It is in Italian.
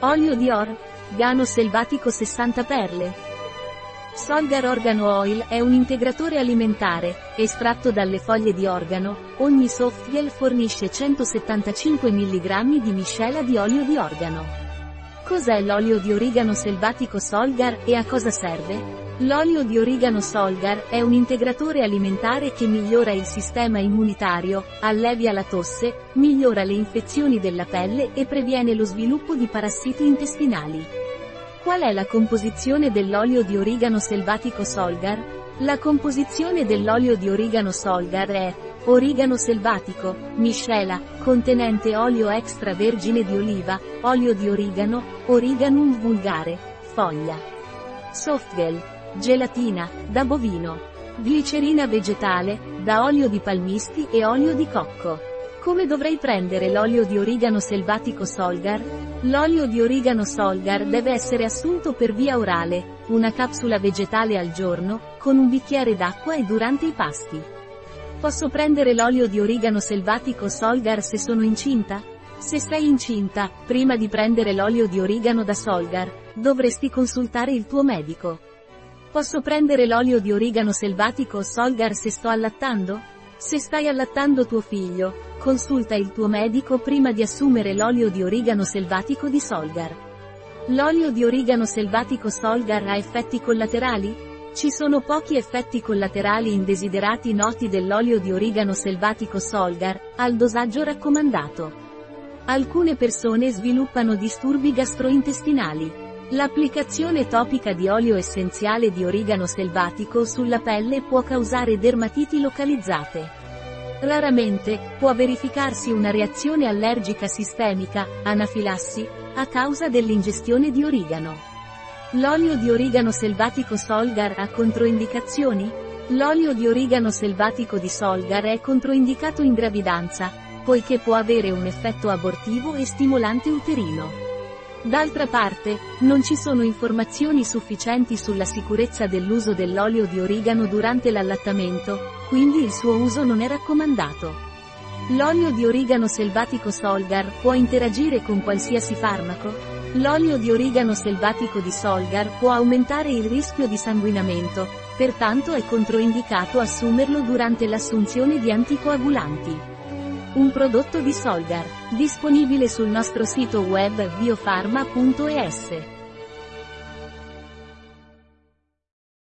Olio di organo selvatico 60 perle. Solgar Organo Oil è un integratore alimentare, estratto dalle foglie di organo, ogni softgel fornisce 175 mg di miscela di olio di organo. Cos'è l'olio di origano selvatico Solgar e a cosa serve? L'olio di origano Solgar è un integratore alimentare che migliora il sistema immunitario, allevia la tosse, migliora le infezioni della pelle e previene lo sviluppo di parassiti intestinali. Qual è la composizione dell'olio di origano selvatico Solgar? La composizione dell'olio di origano Solgar è origano selvatico, miscela, contenente olio extravergine di oliva, olio di origano, origanum vulgare, foglia. Softgel, Gelatina, da bovino. Glicerina vegetale, da olio di palmisti e olio di cocco. Come dovrei prendere l'olio di origano selvatico Solgar? L'olio di origano Solgar deve essere assunto per via orale, una capsula vegetale al giorno, con un bicchiere d'acqua e durante i pasti. Posso prendere l'olio di origano selvatico Solgar se sono incinta? Se sei incinta, prima di prendere l'olio di origano da Solgar, dovresti consultare il tuo medico. Posso prendere l'olio di origano selvatico Solgar se sto allattando? Se stai allattando tuo figlio, consulta il tuo medico prima di assumere l'olio di origano selvatico di Solgar. L'olio di origano selvatico Solgar ha effetti collaterali? Ci sono pochi effetti collaterali indesiderati noti dell'olio di origano selvatico Solgar, al dosaggio raccomandato. Alcune persone sviluppano disturbi gastrointestinali. L'applicazione topica di olio essenziale di origano selvatico sulla pelle può causare dermatiti localizzate. Raramente, può verificarsi una reazione allergica sistemica, anafilassi, a causa dell'ingestione di origano. L'olio di origano selvatico Solgar ha controindicazioni? L'olio di origano selvatico di Solgar è controindicato in gravidanza, poiché può avere un effetto abortivo e stimolante uterino. D'altra parte, non ci sono informazioni sufficienti sulla sicurezza dell'uso dell'olio di origano durante l'allattamento, quindi il suo uso non è raccomandato. L'olio di origano selvatico Solgar può interagire con qualsiasi farmaco? L'olio di origano selvatico di Solgar può aumentare il rischio di sanguinamento, pertanto è controindicato assumerlo durante l'assunzione di anticoagulanti. Un prodotto di Solgar, disponibile sul nostro sito web biofarma.es.